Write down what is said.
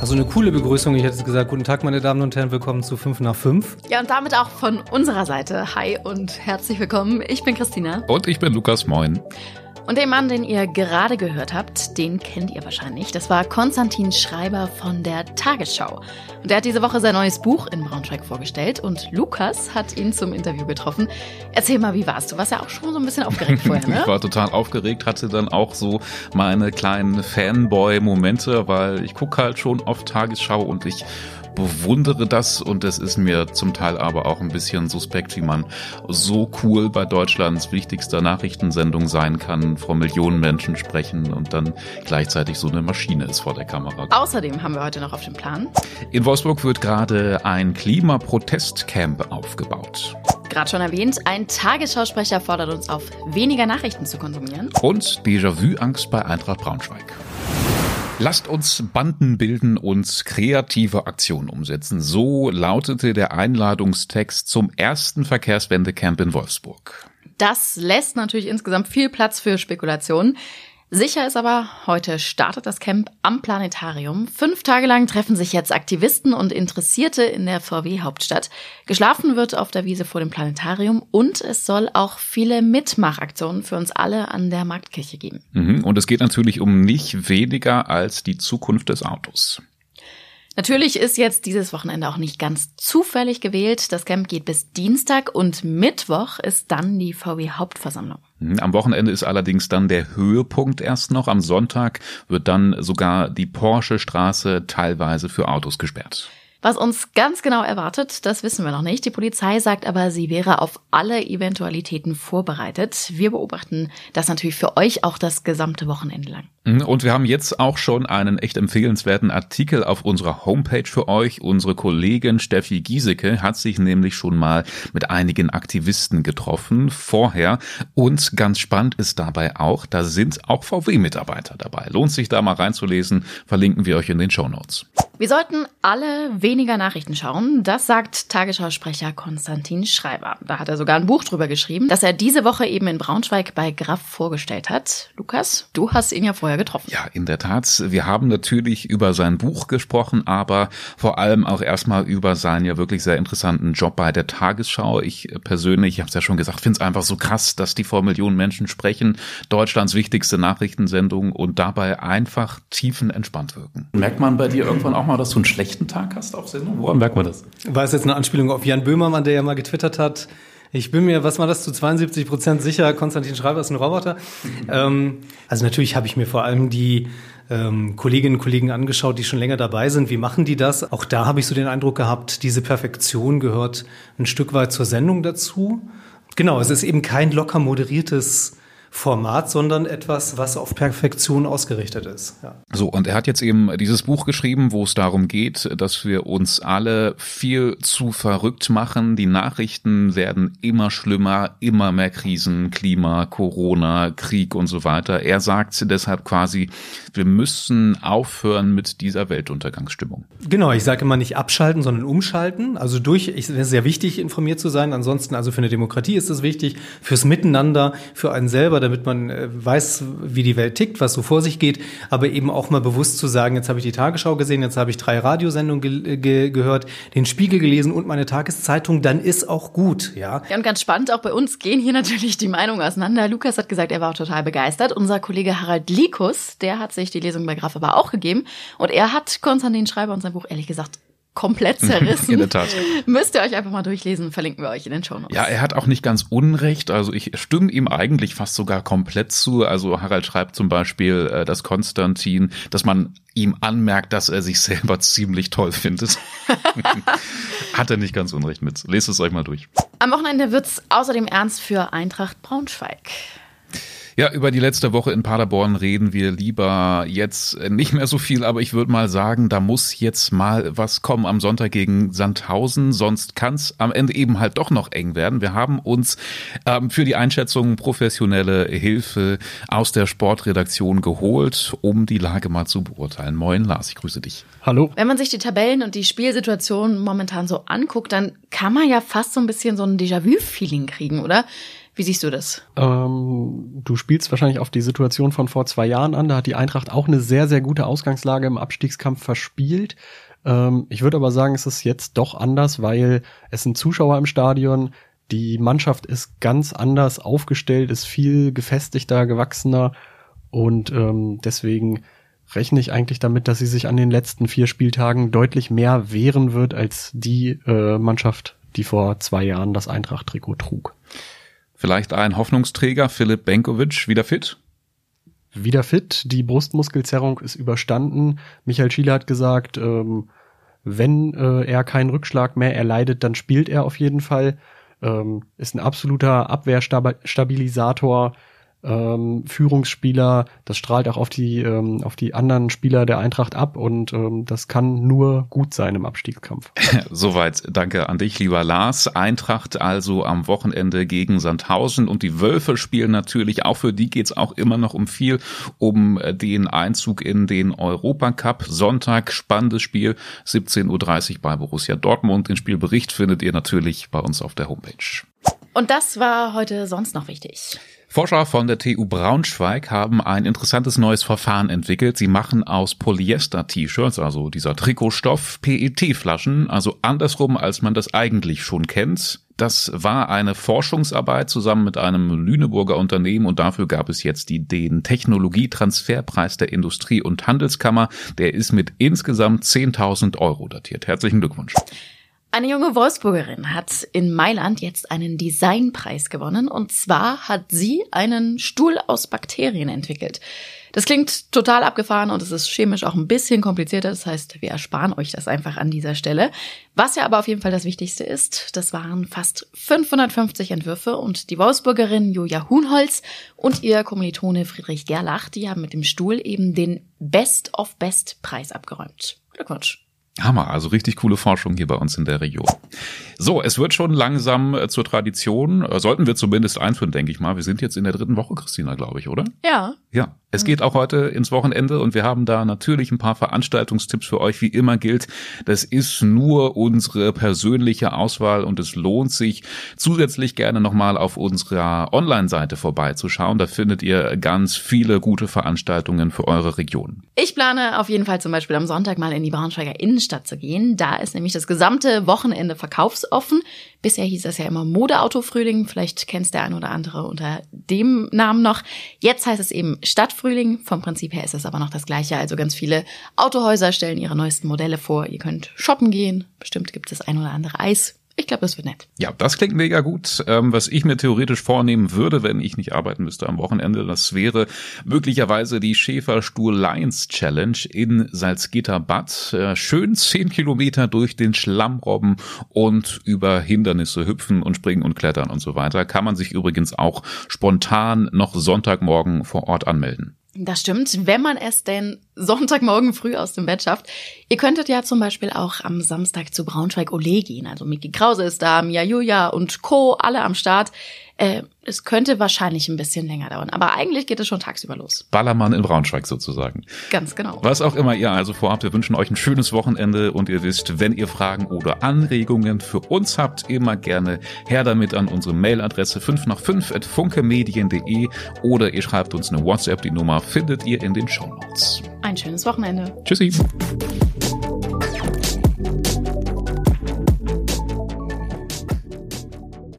Also eine coole Begrüßung. Ich hätte gesagt, guten Tag, meine Damen und Herren, willkommen zu 5 nach 5. Ja, und damit auch von unserer Seite. Hi und herzlich willkommen. Ich bin Christina. Und ich bin Lukas. Moin. Und den Mann, den ihr gerade gehört habt, den kennt ihr wahrscheinlich. Das war Konstantin Schreiber von der Tagesschau. Und er hat diese Woche sein neues Buch in Braunschweig vorgestellt und Lukas hat ihn zum Interview getroffen. Erzähl mal, wie warst du? Warst ja auch schon so ein bisschen aufgeregt vorher, ne? ich war total aufgeregt, hatte dann auch so meine kleinen Fanboy-Momente, weil ich gucke halt schon oft Tagesschau und ich bewundere das und es ist mir zum Teil aber auch ein bisschen suspekt, wie man so cool bei Deutschlands wichtigster Nachrichtensendung sein kann, vor Millionen Menschen sprechen und dann gleichzeitig so eine Maschine ist vor der Kamera. Außerdem haben wir heute noch auf dem Plan. In Wolfsburg wird gerade ein Klimaprotestcamp aufgebaut. Gerade schon erwähnt, ein Tagesschausprecher fordert uns auf, weniger Nachrichten zu konsumieren. Und Déjà-vu-Angst bei Eintracht Braunschweig. Lasst uns Banden bilden und kreative Aktionen umsetzen. So lautete der Einladungstext zum ersten Verkehrswendecamp in Wolfsburg. Das lässt natürlich insgesamt viel Platz für Spekulationen. Sicher ist aber, heute startet das Camp am Planetarium. Fünf Tage lang treffen sich jetzt Aktivisten und Interessierte in der VW-Hauptstadt. Geschlafen wird auf der Wiese vor dem Planetarium und es soll auch viele Mitmachaktionen für uns alle an der Marktkirche geben. Mhm. Und es geht natürlich um nicht weniger als die Zukunft des Autos. Natürlich ist jetzt dieses Wochenende auch nicht ganz zufällig gewählt. Das Camp geht bis Dienstag und Mittwoch ist dann die VW Hauptversammlung. Mhm, am Wochenende ist allerdings dann der Höhepunkt erst noch. Am Sonntag wird dann sogar die Porsche Straße teilweise für Autos gesperrt. Was uns ganz genau erwartet, das wissen wir noch nicht. Die Polizei sagt aber, sie wäre auf alle Eventualitäten vorbereitet. Wir beobachten das natürlich für euch auch das gesamte Wochenende lang. Mhm, und wir haben jetzt auch schon einen echt empfehlenswerten Artikel auf unserer Homepage für euch. Unsere Kollegin Steffi Giesecke hat sich nämlich schon mal mit einigen Aktivisten getroffen vorher. Und ganz spannend ist dabei auch, da sind auch VW-Mitarbeiter dabei. Lohnt sich da mal reinzulesen, verlinken wir euch in den Show Notes. Wir sollten alle weniger Nachrichten schauen. Das sagt Tagesschausprecher Konstantin Schreiber. Da hat er sogar ein Buch drüber geschrieben, das er diese Woche eben in Braunschweig bei Graf vorgestellt hat. Lukas, du hast ihn ja vorher getroffen. Ja, in der Tat. Wir haben natürlich über sein Buch gesprochen, aber vor allem auch erstmal über seinen ja wirklich sehr interessanten Job bei der Tagesschau. Ich persönlich, ich habe es ja schon gesagt, finde es einfach so krass, dass die vor Millionen Menschen sprechen. Deutschlands wichtigste Nachrichtensendung und dabei einfach tiefenentspannt wirken. Merkt man bei dir irgendwann auch auch mal, dass du einen schlechten Tag hast auf Sendung? Woran merkt man das? War es jetzt eine Anspielung auf Jan Böhmermann, der ja mal getwittert hat, ich bin mir, was war das, zu 72 Prozent sicher, Konstantin Schreiber ist ein Roboter. ähm, also natürlich habe ich mir vor allem die ähm, Kolleginnen und Kollegen angeschaut, die schon länger dabei sind. Wie machen die das? Auch da habe ich so den Eindruck gehabt, diese Perfektion gehört ein Stück weit zur Sendung dazu. Genau, es ist eben kein locker moderiertes Format, sondern etwas, was auf Perfektion ausgerichtet ist. Ja. So, und er hat jetzt eben dieses Buch geschrieben, wo es darum geht, dass wir uns alle viel zu verrückt machen. Die Nachrichten werden immer schlimmer, immer mehr Krisen, Klima, Corona, Krieg und so weiter. Er sagt deshalb quasi, wir müssen aufhören mit dieser Weltuntergangsstimmung. Genau, ich sage immer nicht abschalten, sondern umschalten. Also durch, es ist sehr wichtig, informiert zu sein. Ansonsten, also für eine Demokratie ist es wichtig, fürs Miteinander, für einen selber, damit man äh, weiß, wie die Welt tickt, was so vor sich geht, aber eben auch mal bewusst zu sagen, jetzt habe ich die Tagesschau gesehen, jetzt habe ich drei Radiosendungen ge ge gehört, den Spiegel gelesen und meine Tageszeitung, dann ist auch gut, ja. Ja, und ganz spannend, auch bei uns gehen hier natürlich die Meinungen auseinander. Lukas hat gesagt, er war auch total begeistert. Unser Kollege Harald Likus, der hat sich die Lesung bei Graf aber auch gegeben und er hat Konstantin Schreiber und sein Buch ehrlich gesagt komplett zerrissen. in der Tat. Müsst ihr euch einfach mal durchlesen, verlinken wir euch in den Show Notes. Ja, er hat auch nicht ganz Unrecht. Also ich stimme ihm eigentlich fast sogar komplett zu. Also Harald schreibt zum Beispiel, äh, dass Konstantin, dass man ihm anmerkt, dass er sich selber ziemlich toll findet. hat er nicht ganz Unrecht mit. Lest es euch mal durch. Am Wochenende wird's außerdem ernst für Eintracht Braunschweig. Ja, über die letzte Woche in Paderborn reden wir lieber jetzt nicht mehr so viel, aber ich würde mal sagen, da muss jetzt mal was kommen am Sonntag gegen Sandhausen, sonst kann es am Ende eben halt doch noch eng werden. Wir haben uns ähm, für die Einschätzung professionelle Hilfe aus der Sportredaktion geholt, um die Lage mal zu beurteilen. Moin Lars, ich grüße dich. Hallo. Wenn man sich die Tabellen und die Spielsituation momentan so anguckt, dann kann man ja fast so ein bisschen so ein Déjà-vu-Feeling kriegen, oder? Wie siehst du das? Ähm, du spielst wahrscheinlich auf die Situation von vor zwei Jahren an. Da hat die Eintracht auch eine sehr, sehr gute Ausgangslage im Abstiegskampf verspielt. Ähm, ich würde aber sagen, es ist jetzt doch anders, weil es sind Zuschauer im Stadion. Die Mannschaft ist ganz anders aufgestellt, ist viel gefestigter, gewachsener und ähm, deswegen rechne ich eigentlich damit, dass sie sich an den letzten vier Spieltagen deutlich mehr wehren wird als die äh, Mannschaft, die vor zwei Jahren das Eintracht-Trikot trug. Vielleicht ein Hoffnungsträger, Philipp Benkovic, wieder fit? Wieder fit, die Brustmuskelzerrung ist überstanden. Michael Schiele hat gesagt, ähm, wenn äh, er keinen Rückschlag mehr erleidet, dann spielt er auf jeden Fall. Ähm, ist ein absoluter Abwehrstabilisator ähm, Führungsspieler, das strahlt auch auf die, ähm, auf die anderen Spieler der Eintracht ab und ähm, das kann nur gut sein im Abstiegskampf. Soweit danke an dich, lieber Lars. Eintracht also am Wochenende gegen Sandhausen und die Wölfe spielen natürlich, auch für die geht's auch immer noch um viel, um den Einzug in den Europacup. Sonntag, spannendes Spiel, 17.30 Uhr bei Borussia Dortmund. Den Spielbericht findet ihr natürlich bei uns auf der Homepage. Und das war heute sonst noch wichtig. Forscher von der TU Braunschweig haben ein interessantes neues Verfahren entwickelt. Sie machen aus Polyester-T-Shirts, also dieser Trikotstoff, PET-Flaschen, also andersrum, als man das eigentlich schon kennt. Das war eine Forschungsarbeit zusammen mit einem Lüneburger Unternehmen und dafür gab es jetzt die, den Technologietransferpreis der Industrie- und Handelskammer. Der ist mit insgesamt 10.000 Euro datiert. Herzlichen Glückwunsch. Eine junge Wolfsburgerin hat in Mailand jetzt einen Designpreis gewonnen und zwar hat sie einen Stuhl aus Bakterien entwickelt. Das klingt total abgefahren und es ist chemisch auch ein bisschen komplizierter. Das heißt, wir ersparen euch das einfach an dieser Stelle. Was ja aber auf jeden Fall das Wichtigste ist, das waren fast 550 Entwürfe und die Wolfsburgerin Julia Huhnholz und ihr Kommilitone Friedrich Gerlach, die haben mit dem Stuhl eben den Best of Best Preis abgeräumt. Glückwunsch. Hammer, also richtig coole Forschung hier bei uns in der Region. So, es wird schon langsam äh, zur Tradition. Äh, sollten wir zumindest einführen, denke ich mal. Wir sind jetzt in der dritten Woche, Christina, glaube ich, oder? Ja. Ja, es geht auch heute ins Wochenende und wir haben da natürlich ein paar Veranstaltungstipps für euch. Wie immer gilt, das ist nur unsere persönliche Auswahl und es lohnt sich zusätzlich gerne nochmal auf unserer Online-Seite vorbeizuschauen. Da findet ihr ganz viele gute Veranstaltungen für eure Region. Ich plane auf jeden Fall zum Beispiel am Sonntag mal in die Braunschweiger Innenstadt zu gehen. Da ist nämlich das gesamte Wochenende verkaufsoffen. Bisher hieß das ja immer Modeauto-Frühling. Vielleicht kennst der ein oder andere unter dem Namen noch. Jetzt heißt es eben Stadtfrühling. Vom Prinzip her ist es aber noch das Gleiche. Also ganz viele Autohäuser stellen ihre neuesten Modelle vor. Ihr könnt shoppen gehen. Bestimmt gibt es ein oder andere Eis. Ich glaube, das wird nett. Ja, das klingt mega gut. Ähm, was ich mir theoretisch vornehmen würde, wenn ich nicht arbeiten müsste am Wochenende, das wäre möglicherweise die Schäferstuhl Lions Challenge in Salzgitter-Bad. Äh, schön zehn Kilometer durch den Schlamm robben und über Hindernisse hüpfen und springen und klettern und so weiter. Kann man sich übrigens auch spontan noch Sonntagmorgen vor Ort anmelden. Das stimmt, wenn man es denn Sonntagmorgen früh aus dem Bett schafft. Ihr könntet ja zum Beispiel auch am Samstag zu Braunschweig Ole gehen. Also Miki Krause ist da, Mia Julia und Co. alle am Start. Äh, es könnte wahrscheinlich ein bisschen länger dauern, aber eigentlich geht es schon tagsüber los. Ballermann in Braunschweig sozusagen. Ganz genau. Was auch immer ihr also vorhabt, wir wünschen euch ein schönes Wochenende und ihr wisst, wenn ihr Fragen oder Anregungen für uns habt, immer gerne her damit an unsere Mailadresse 5 nach 5 at funkemedien.de oder ihr schreibt uns eine WhatsApp, die Nummer findet ihr in den Show Notes. Ein schönes Wochenende. Tschüssi.